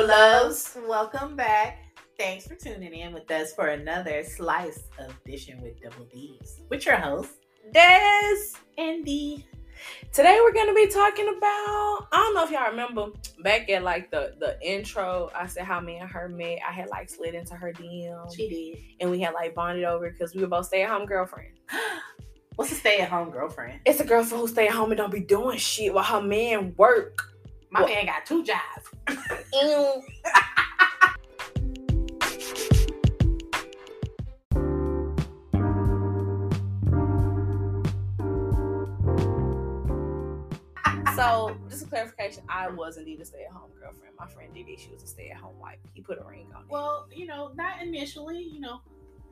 Hello, loves. Welcome back. Thanks for tuning in with us for another slice of Dishing with Double D's with your host, Dez. and D. Today we're gonna be talking about. I don't know if y'all remember back at like the the intro. I said how me and her met. I had like slid into her DM, She did. and we had like bonded over because we were both stay at home girlfriends. What's a stay at home girlfriend? It's a girlfriend who stay at home and don't be doing shit while her man work. My man got two jobs. So, just a clarification, I was indeed a stay-at-home girlfriend. My friend Didi, she was a stay-at-home wife. He put a ring on it. Well, you know, not initially. You know,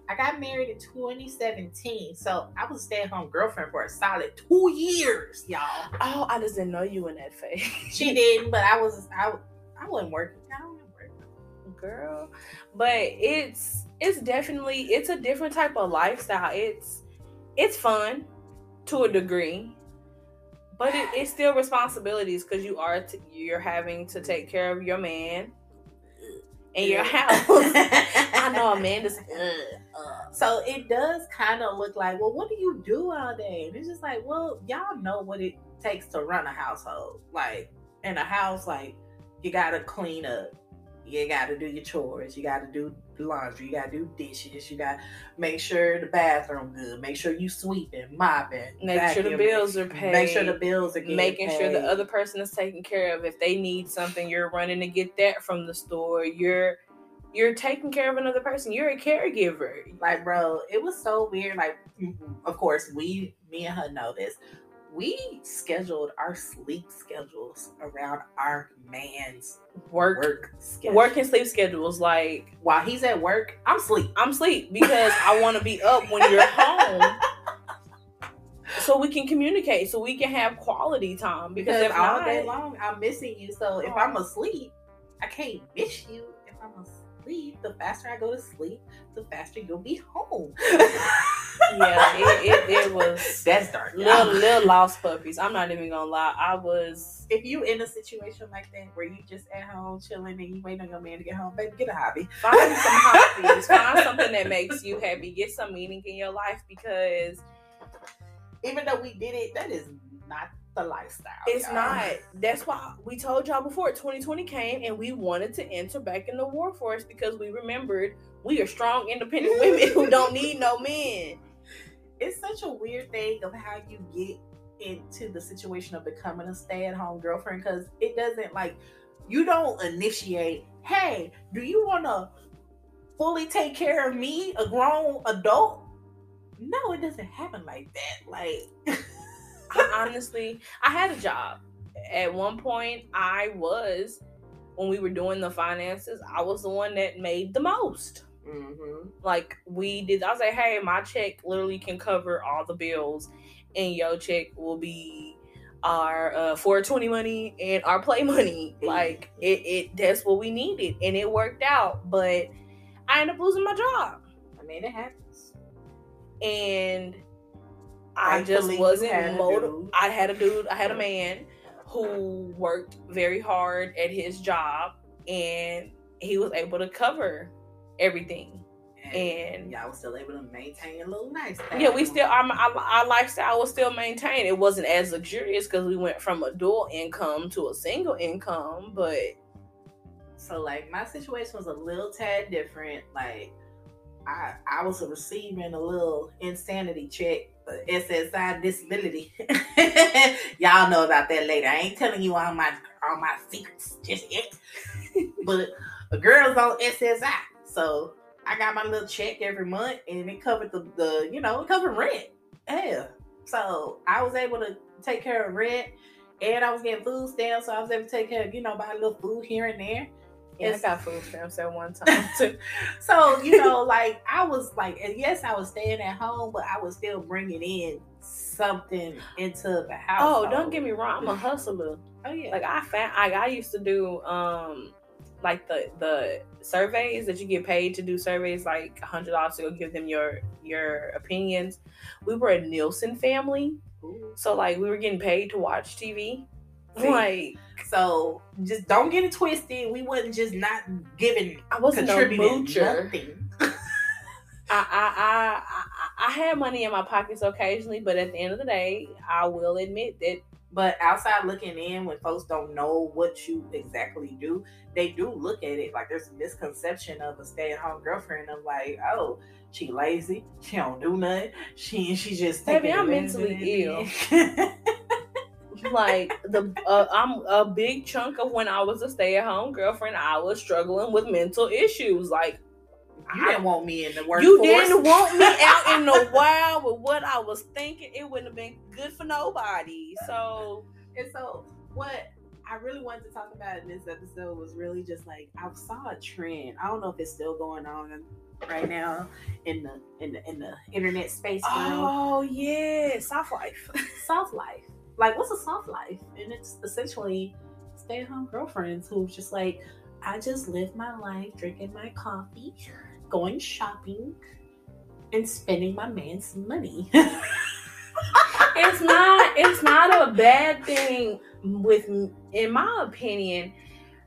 I got married in 2017, so I was a stay at home girlfriend for a solid two years, y'all. Oh, I just didn't know you in that phase. She didn't, but I was I I wasn't working. I wasn't working. girl. But it's it's definitely it's a different type of lifestyle. It's it's fun to a degree. But it, it's still responsibilities because you are t- you're having to take care of your man and your house. I know Amanda's. Uh, uh. So it does kind of look like, well, what do you do all day? And it's just like, well, y'all know what it takes to run a household. Like in a house, like you gotta clean up, you gotta do your chores, you gotta do laundry, you gotta do dishes, you gotta make sure the bathroom good, make sure you sweeping, mopping, Make sure the bills are paid. make sure the bills are getting making sure the paid. other person is taken care of. If they need something, you're running to get that from the store. You're you're taking care of another person. You're a caregiver. like bro it was so weird like of course we me and her know this we scheduled our sleep schedules around our man's Work. work schedule. Work and sleep schedules like while he's at work i'm sleep I'm sleep because I want to be up when you're home. So we can communicate, so we can have quality time. Because, because if all not, day long i'm missing you. So if oh. i'm asleep i can't miss you. If i'm asleep the faster i go to sleep the faster you'll be home yeah, it, it, it was that's dark little little lost puppies. I'm not even gonna lie. I was if you in a situation like that where you just at home chilling and you waiting on your man to get home, baby, get a hobby. find some hobbies, find something that makes you happy, get some meaning in your life because Even though we did it, that is not the lifestyle. it's y'all. not. That's why we told y'all before 2020 came and we wanted to enter back in the workforce because we remembered we are strong, independent women who don't need no men. It's such a weird thing of how you get into the situation of becoming a stay-at-home girlfriend because it doesn't like you don't initiate. Hey, do you want to fully take care of me, a grown adult? No, it doesn't happen like that. Like, honestly, I had a job. At one point, I was when we were doing the finances, I was the one that made the most. mhm. like we did i was like hey my check literally can cover all the bills and your check will be our uh 420 money and our play money like it, it that's what we needed and it worked out but i ended up losing my job I mean, it happens. and i just wasn't motivated i had a dude i had a man who worked very hard at his job and he was able to cover everything and y'all was still able to maintain a little lifestyle. Yeah, we still our, our, our lifestyle was still maintained. It wasn't as luxurious because we went from a dual income to a single income, but So like my situation was a little tad different. Like I I was receiving a little insanity check, SSI disability. Y'all know about that later. I ain't telling you all my all my secrets just yet. but a girl's on SSI, so I got my little check every month, and it covered the the you know it covered rent. Hell, so I was able to take care of rent. And I was getting food stamps, so I was able to take care of, you know, buy a little food here and there. Yeah, I It's- got food stamps at one time too. So, you know, like I was like, and yes, I was staying at home, but I was still bringing in something into the house. oh, don't get me wrong, I'm a hustler. Oh yeah, Like I found, like I used to do, um, like the the surveys that you get paid to do surveys, like a hundred dollars to go give them your your opinions. We were a Nielsen family, Ooh. so like we were getting paid to watch TV. See? Like So just don't get it twisted. We wasn't just not giving I wasn't contributing moocher. nothing. I, I, I, I, I had money in my pockets occasionally, but at the end of the day, I will admit that But outside looking in, when folks don't know what you exactly do, they do look at it like there's a misconception of a stay-at-home girlfriend of like, oh, she lazy, she don't do nothing, she she just Baby, I'm mentally it. like the uh, I'm a big chunk of when I was a stay at home girlfriend, I was struggling with mental issues. Like you didn't want me in the workforce. you didn't want me out in the wild with what I was thinking. It wouldn't have been good for nobody. So And so, what I really wanted to talk about in this episode was really just like I saw a trend. I don't know if it's still going on right now in the in the in the internet space world. oh yeah, soft life. Soft life. Like, what's a soft life? And it's essentially stay-at-home girlfriends who's just like, I just live my life drinking my coffee, going shopping, and spending my man's money. it's not it's not a bad thing with in my opinion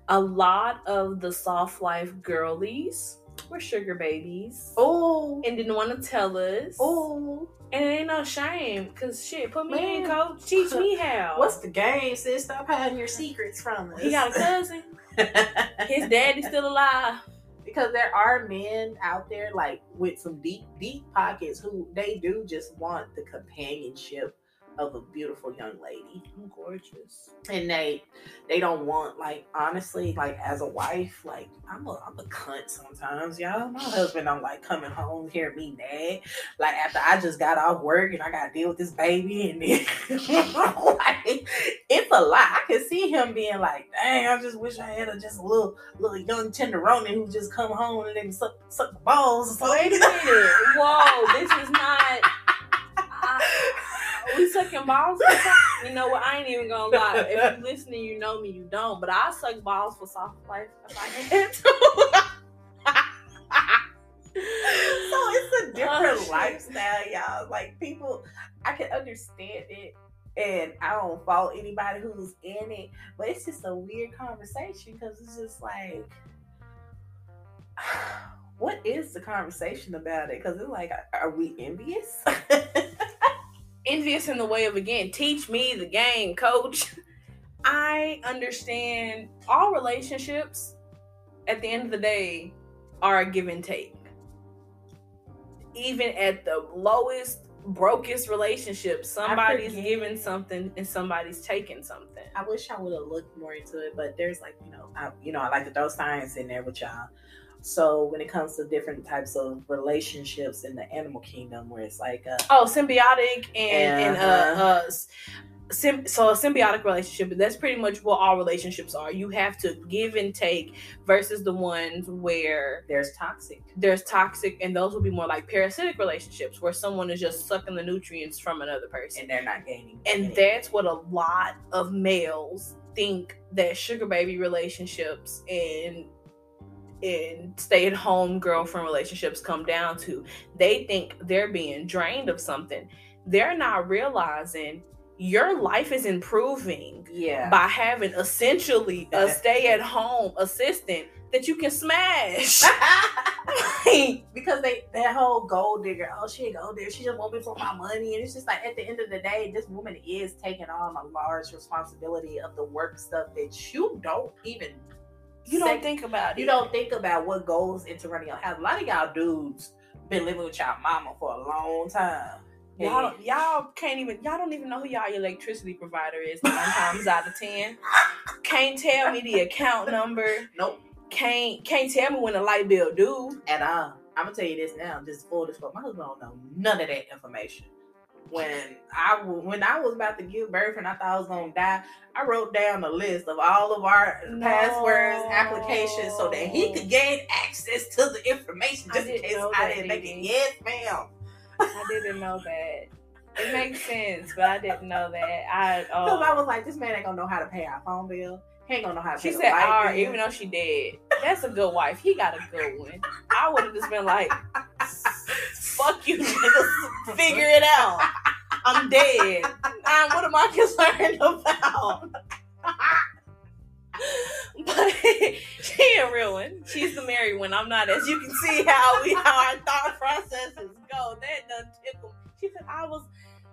a lot of the soft life girlies were sugar babies. Oh, and didn't want to tell us. Oh. and it ain't no shame because shit put me in coach. Teach me how. What's the game, sis? Stop hiding your secrets from us. he got a cousin. His daddy's still alive. Because there are men out there like with some deep, deep pockets who they do just want the companionship of a beautiful young lady. i'm gorgeous. And they they don't want like honestly like as a wife like i'm a i'm a cunt sometimes y'all. My husband don't like coming home hear me mad. Like after i just got off work and i gotta deal with this baby and then like it's a lot. I can see him being like dang i just wish i had a just a little little young tenderoni who just come home and then suck suck the balls wait a minute. Whoa this is not we sucking balls you know what? I ain't even gonna lie. If you listening you know me you don't. But i suck balls for soft life if i had to. So it's a different Oh, lifestyle, y'all. Like people, I can understand it, and I don't fault anybody who's in it, but it's just a weird conversation because it's just like, what is the conversation about it? Because it's like, are we envious? envious in the way of again teach me the game coach. I understand all relationships at the end of the day are a give and take. Even at the lowest brokest relationship somebody's giving something and somebody's taking something. I wish I would have looked more into it, but there's like you know, I, you know, I like to throw science in there with y'all. So when it comes to different types of relationships in the animal kingdom, where it's like, uh, oh symbiotic and and uh, Uh-huh. uh sim- so a symbiotic relationship that's pretty much what all relationships are you have to give and take versus the ones where there's toxic. there's toxic and those will be more like parasitic relationships where someone is just sucking the nutrients from another person and they're not gaining. and anything. that's what a lot of males think that sugar baby relationships and and stay at home girlfriend relationships come down to they think they're being drained of something. They're not realizing your life is improving yeah. by having essentially a stay at home assistant that you can smash. Like, because they that whole gold digger, oh she a gold digger, she just want me for my money, and it's just like at the end of the day, this woman is taking on a large responsibility of the work stuff that you don't even you don't think about it you don't think about what goes into running your house. A lot of y'all dudes been living with y'all mama for a long time. Y'all, y'all can't even y'all don't even know who y'all electricity provider is nine times out of ten. Can't tell me the account number. nope, Can't can't tell me when the light bill due. at all. I'm gonna tell you this now, just full disclosure. My husband don't know none of that information. When I when I was about to give birth and I thought I was gonna die, I wrote down a list of all of our passwords, applications, so that he could gain access to the information just in case I didn't make it. Yes, ma'am. I didn't know that. It makes sense, but I didn't know that. I Because I oh. was like, this man ain't gonna know how to pay our phone bill. He ain't gonna know how to She said, light "R," bill. even though she dead. That's a good wife. He got a good one. I would have just been like, "Fuck you, niggas. Figure it out. I'm dead. Um, what am I concerned about?" But she a real one. She's the married one. I'm not. As you can see how we how our thought processes go. That doesn't tickle. She said I was.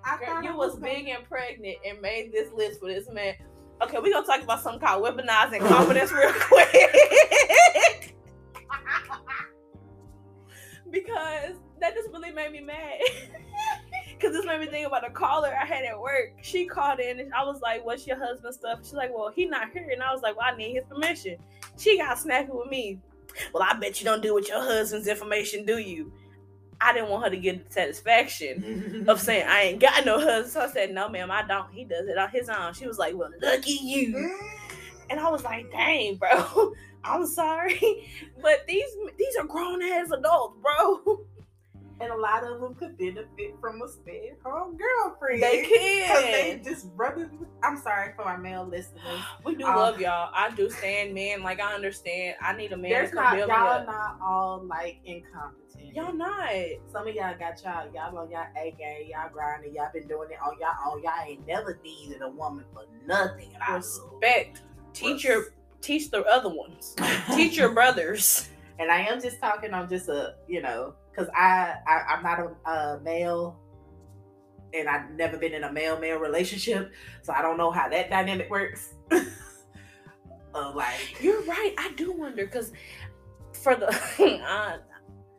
I Girl, thought you I was gonna- big and pregnant and made this list for this man. Okay, we're gonna talk about something called weaponizing confidence real quick. because that just really made me mad. Cause this made me think about a caller I had at work. She called in and I was like, What's your husband's stuff? She's like, Well, he not here. And I was like, Well, I need his permission. She got snappy with me. Well, I bet you don't do with your husband's information, do you? I didn't want her to get the satisfaction of saying I ain't got no husband. So I said, No, ma'am, I don't. He does it on his own. She was like, Well, lucky you. And I was like, dang, bro. I'm sorry. But these these are grown ass adults, bro. And a lot of them could benefit from a stay-at-home girlfriend. They can. Cause they just rubbing. I'm sorry for our male listeners. We do Um, love y'all. I do stand men. Like I understand. I need a man There's to not y'all up. not all like incompetent. Y'all not. Some of y'all got y'all y'all on y'all A game, y'all grinding, y'all been doing it on y'all own. Y'all ain't never needed a woman for nothing. I Respect. Teach your teach the other ones. Teach your brothers. And I am just talking on just a you know because I, I I'm not a, a male and I've never been in a male male relationship, so I don't know how that dynamic works. of like You're right. I do wonder because for the uh,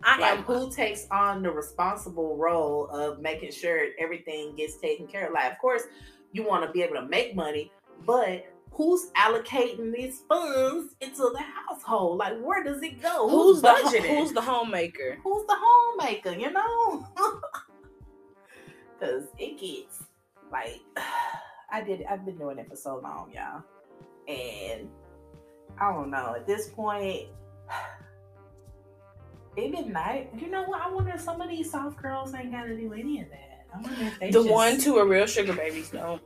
I like am who takes on the responsible role of making sure everything gets taken care of. Like, of course, you want to be able to make money, but who's allocating these funds into the household? Like, where does it go? who's the budgeting? who's the homemaker? who's the homemaker, you know? Because it gets like I did. I've been doing it for so long, y'all, and I don't know. At this point, it been nice. You know what? I wonder if some of these soft girls ain't got to do any of that. I wonder if they The just, ones who are real sugar babies don't.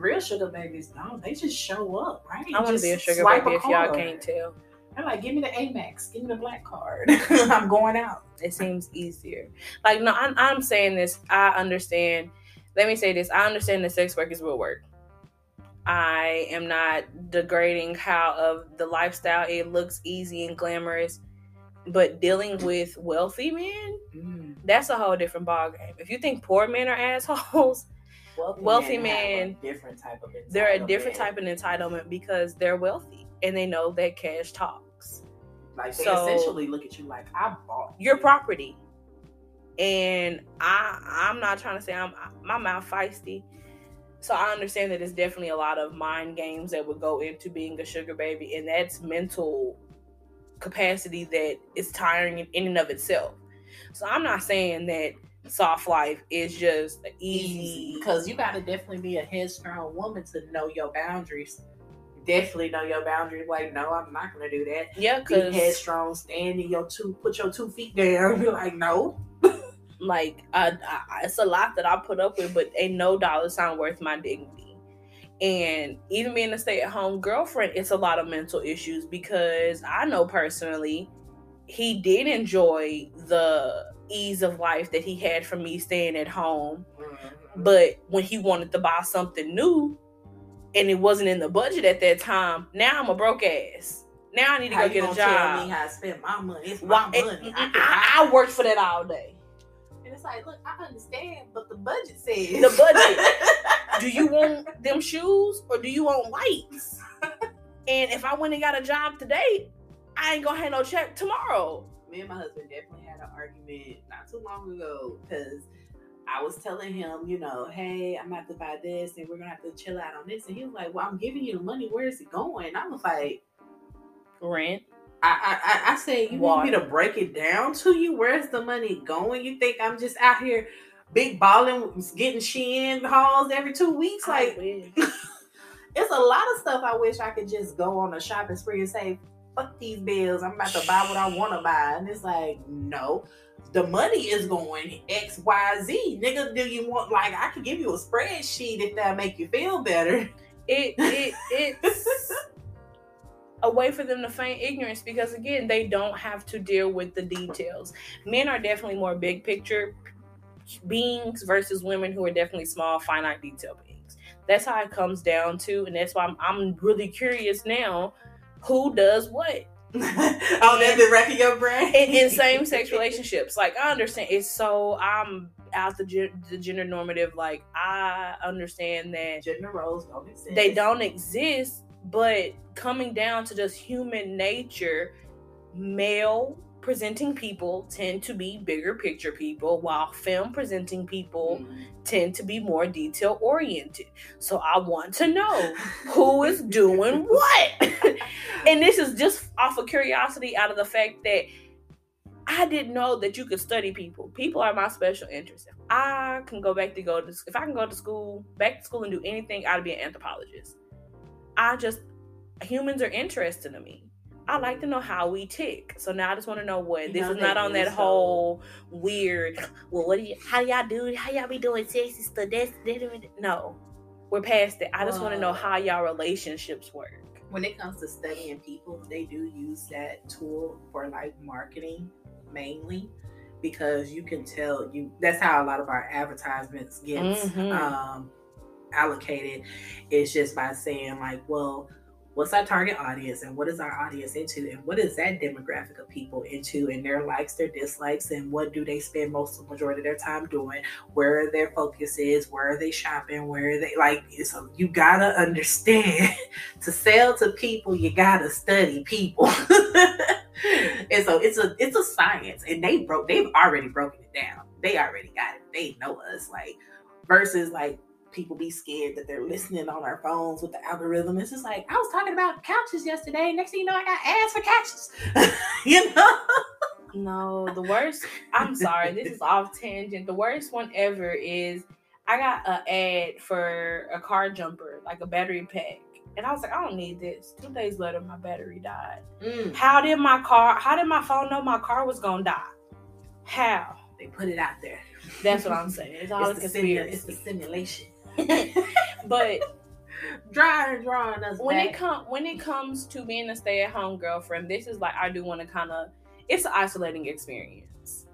Real sugar babies don't. They just show up, right? I want to be a sugar baby if y'all can't tell. They're like, give me the Amex, give me the black card. I'm going out. It seems easier. Like, no, I'm, I'm saying this. I understand. Let me say this. I understand that sex work is real work. I am not degrading how of the lifestyle. It looks easy and glamorous, but dealing with wealthy men, Mm. that's a whole different ballgame. If you think poor men are assholes, Wealthy, Wealthy a different type of they're a different type of entitlement because they're wealthy and they know that cash talks. Like they So- essentially look at you like I bought your you." property. And I I'm not trying to say I'm my mouth feisty. So I understand that there's definitely a lot of mind games that would go into being a sugar baby, and that's mental capacity that is tiring in- in and of itself. So I'm not saying that soft life is just easy because you got to definitely be a headstrong woman to know your boundaries. Definitely know your boundaries. Like, no, I'm not gonna do that. yeah, Be because headstrong, stand in your two, put your two feet down. Be like, no. like I, I, it's a lot that I put up with, but ain't no dollar sign worth my dignity. And even being a stay-at-home girlfriend, it's a lot of mental issues because I know personally he did enjoy the ease of life that he had from me staying at home. Mm-hmm. But when he wanted to buy something new and it wasn't in the budget at that time, now I'm a broke ass. Now I need to How go get a gonna tell job. me how to spend my money? It's Why- my money. I, can I, I worked for that all day. And it's like, look, I understand, but the budget says The budget. do you want them shoes or do you want lights? And if I went and got a job today, I ain't gonna have no check tomorrow. Me and my husband definitely had an argument not too long ago because I was telling him, you know, hey, I'm have to buy this and we're gonna have to chill out on this. And he was like, Well, I'm giving you the money. Where is it going? I was like, Rent. I I, I, said, you want me to break it down to you? Where's the money going? You think I'm just out here big balling, getting Shein hauls every two weeks? Like, it's a lot of stuff I wish I could just go on a shopping spree and say, fuck these bills. I'm about to buy what I want to buy. And it's like, no, the money is going X, Y, Z. Nigga, do you want, like, I could give you a spreadsheet if that make you feel better. it it it's a way for them to feign ignorance because again they don't have to deal with the details men are definitely more big picture beings versus women who are definitely small finite detail beings that's how it comes down to and that's why i'm, I'm really curious now who does what oh, that been wrecking your brain. in, in same sex relationships. Like I understand it's so I'm out the, gen- the gender normative. Like I understand that Gender roles don't exist. they don't exist, but coming down to just human nature, male presenting people tend to be bigger picture people, while femme presenting people Mm. tend to be more detail oriented. So I want to know who is doing what. and this is just off of curiosity out of the fact that I didn't know that you could study people. People are my special interest. If I can go back to go to if I can go to school, back to school and do anything, I'd be an anthropologist. I just humans are interesting to me. I like to know how we tick. So now I just want to know what You this know is not on that so- whole weird. Well, what do you? How do y'all do? How y'all be doing sexy stuff? That's, that- no, we're past it. I just want to know how y'all relationships work. when it comes to studying people, they do use that tool for like marketing mainly because you can tell you that's how a lot of our advertisements gets Mhm. um allocated It's just by saying like well what's our target audience and what is our audience into and what is that demographic of people into and their likes their dislikes and what do they spend most of the majority of their time doing? Where are their focus is where are they shopping? Where are they like so you gotta understand to sell to people you gotta study people. And so it's a it's a science and they broke they've already broken it down. They already got it. They know us like versus like people be scared that they're listening on our phones with the algorithm it's just like i was talking about couches yesterday next thing you know i got ads for couches you know No, the worst. I'm sorry, this is off tangent. The worst one ever is I got an ad for a car jumper, like a battery pack. And I was like, I don't need this. Two days later, my battery died. Mm, How did my car, how did my phone know my car was going to die? How? they put it out there That's what I'm saying. It's all it's a conspiracy. it's the simulation but drawing drawing us when it back. come when it comes to being a stay-at-home girlfriend, this is like I do want to kind of it's an isolating experience.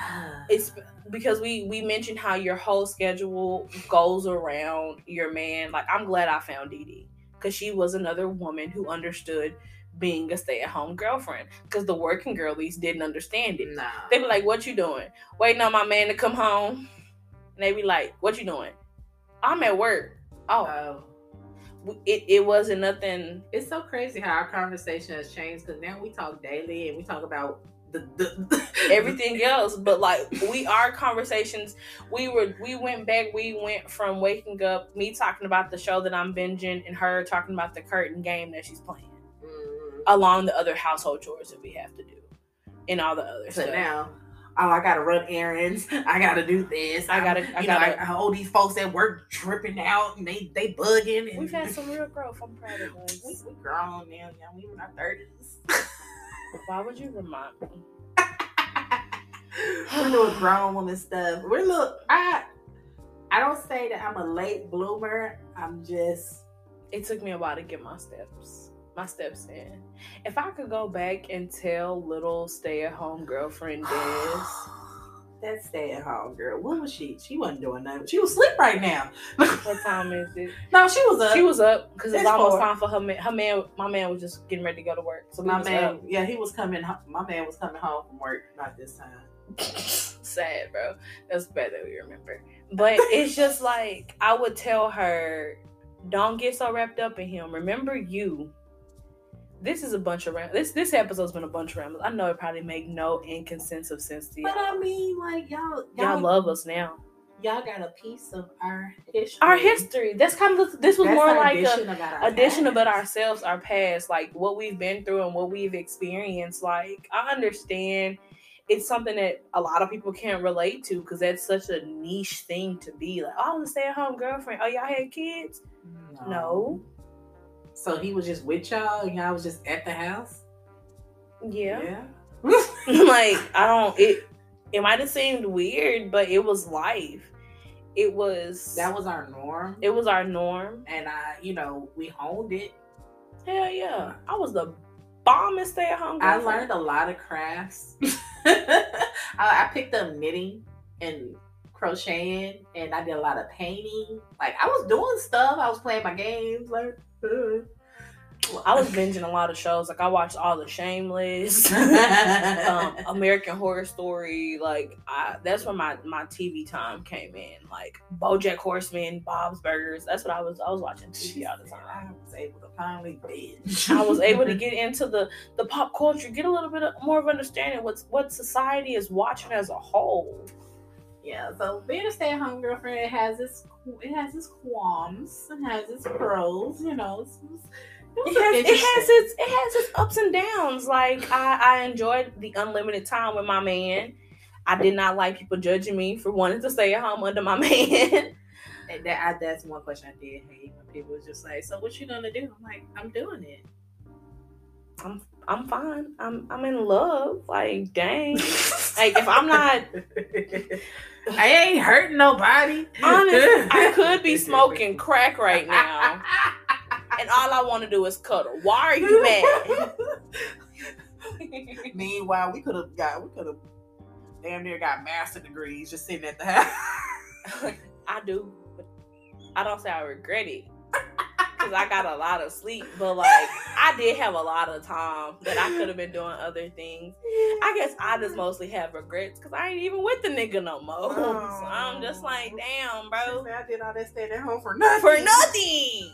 it's because we we mentioned how your whole schedule goes around your man. Like I'm glad I found Dee Dee because she was another woman who understood being a stay-at-home girlfriend. Because the working girlies didn't understand it. nah. They be like, "What you doing? Waiting on my man to come home?" And they be like, "What you doing? I'm at work." Oh, Oh. it it wasn't nothing. it's so crazy how our conversation has changed because now we talk daily and we talk about the, the everything else but like we our conversations we were we went back we went from waking up me talking about the show that i'm binging and her talking about the curtain game that she's playing Mm. along the other household chores that we have to do and all the other So stuff now, oh, I gotta run errands. I gotta do this. I gotta- I you gotta- know, I, all these folks at work tripping out and they they bugging. And we've had some real growth i'm proud of We, us we grown now. Yeah, we in our thirties. why would you remind me We're doing grown woman stuff. We're look. I I don't say that I'm a late bloomer. I'm just it took me a while to get my steps my steps in if i could go back and tell little stay-at-home girlfriend this that stay at home girl. What was she? She wasn't doing nothing. She was asleep right now. what time is it no, she was up. She was up because it's It's almost four. time for her man. Her man, my man was just getting ready to go to work. So my man. up. Yeah, he was coming. My man was coming home from work. Not this time. Sad, bro. That's bad that we remember. But it's just like I would tell her, don't get so wrapped up in him. Remember you. This is a bunch of ram- this this episode's been a bunch of rambles. I know it probably make no inconsensive sense to y'all. But I um, mean, like y'all, y'all y'all, love us now. y'all got a piece of our history. Our history. That's kind of this was That's more like a addition about addition past. about ourselves, our past, like what we've been through and what we've experienced. Like, I understand it's something that a lot of people can't relate to because that's such a niche thing to be like, oh, I'm a stay at home girlfriend. Oh, y'all had kids? No. So he was just with y'all, and y'all was just at the house. Yeah. Yeah. like, I don't, it, it might have seemed weird, but it was life. It was, that was our norm, it was our norm. and I, you know, we honed it. Hell yeah. I was the bombest stay at home I learned a lot of crafts. I, I picked up knitting and crocheting, and I did a lot of painting. Like I was doing stuff. I was playing my games. Like. I was binging a lot of shows. Like I watched all the Shameless, um, American Horror Story. Like I, that's when my my TV time came in. Like BoJack Horseman, Bob's Burgers. That's what I was. I was watching TV all the time. I was able to finally binge. I was able to get into the the pop culture, get a little bit of, more of understanding what's what society is watching as a whole. Yeah, so being a stay-at-home girlfriend it has its it has its qualms, it has its pros, you know. It's, it's, it has, it has its it has its ups and downs. Like I, I enjoyed the unlimited time with my man. I did not like people judging me for wanting to stay at home under my man. And that I, that's one question I did hate when people was just like, "So what you gonna do?" I'm like, "I'm doing it. I'm I'm fine. I'm I'm in love. Like dang. like if I'm not, I ain't hurting nobody. Honestly, I could be smoking crack right now, and all I want to do is cuddle. Why are you mad? Meanwhile, we could have got we could have damn near got master degrees just sitting at the house. I do. I don't say I regret it because I got a lot of sleep, but like I did have a lot of time that I could have been doing other things. I guess I just mostly have regrets because I ain't even with the nigga no more. Oh, so I'm just oh. like, damn, bro. I did all that staying at home for nothing. For nothing.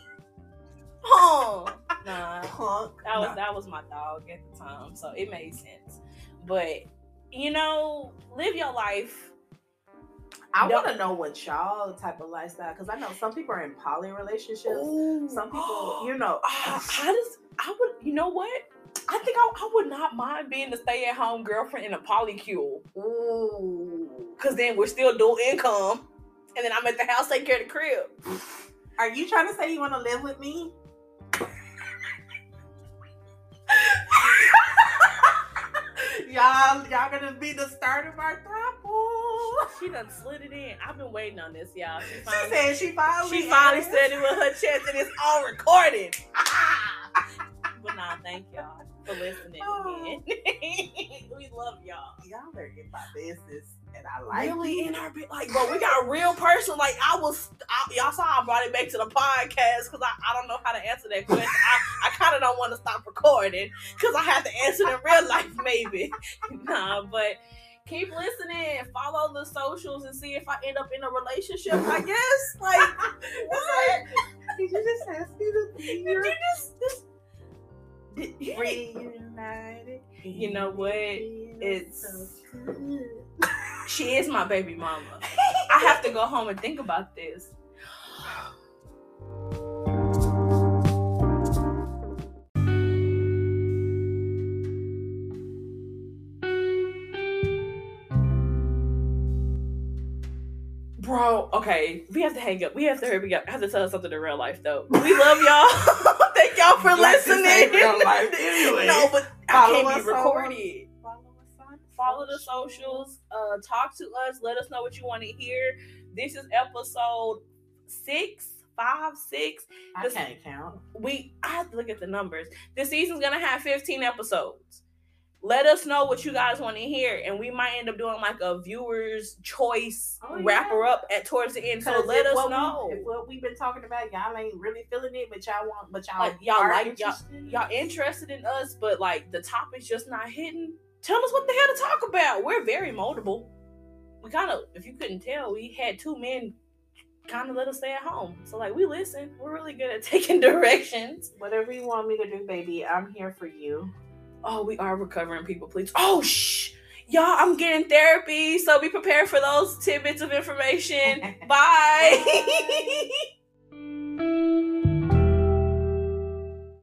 Huh. Nah. Punk. That was nah. that was my dog at the time, so it made sense. But you know, live your life I want to know what y'all type of lifestyle because I know some people are in poly relationships. Ooh. Some people, you know, I, I just I would, you know what? I think I, I would not mind being the stay at home girlfriend in a polycule. Ooh, because then we're still dual income, and then I'm at the house taking care of the crib. Are you trying to say you want to live with me? y'all, y'all gonna be the start of our throuple. She done slid it in. I've been waiting on this, y'all. She, finally, she said she finally. She finally said it with her chest, and it's all recorded. but nah, thank y'all for listening oh. again. we love y'all. Y'all are in my business and I like really in our like, bro, we got a real person. Like I was, I, y'all saw I brought it back to the podcast because I, I don't know how to answer that question. I, I kind of don't want to stop recording because I have to answer in real life, maybe. nah, but keep listening. Follow the socials and see if I end up in a relationship. I guess. Like what? Did you just ask me to be Did you just, just reunited? You know what? It's. So she is my baby mama. I have to go home and think about this. Okay, we have to hang up. We have to hurry up. I have to tell us something in real life, though. We love y'all. Thank y'all for listening. Real life anyway. No, but I can't be recorded follow the socials, uh, talk to us, let us know what you want to hear. This is episode six, five, six. I this, can't count. We I have to look at the numbers. This season's gonna have 15 episodes. Let us know what you guys want to hear, and we might end up doing like a viewer's choice oh, wrapper yeah. up at towards the end. So let us know we, if what we've been talking about. Y'all ain't really feeling it, but y'all want, but y'all like y'all like y'all, y'all interested in us, but like the topic's just not hitting tell us what the hell to talk about. We're very moldable. We kind of, if you couldn't tell, we had two men kind of let us stay at home. So like we listen. We're really good at taking directions. Whatever you want me to do, baby, I'm here for you. Oh, we are recovering people, please. Oh shh. Y'all, I'm getting therapy, so be prepared for those tidbits of information. Bye.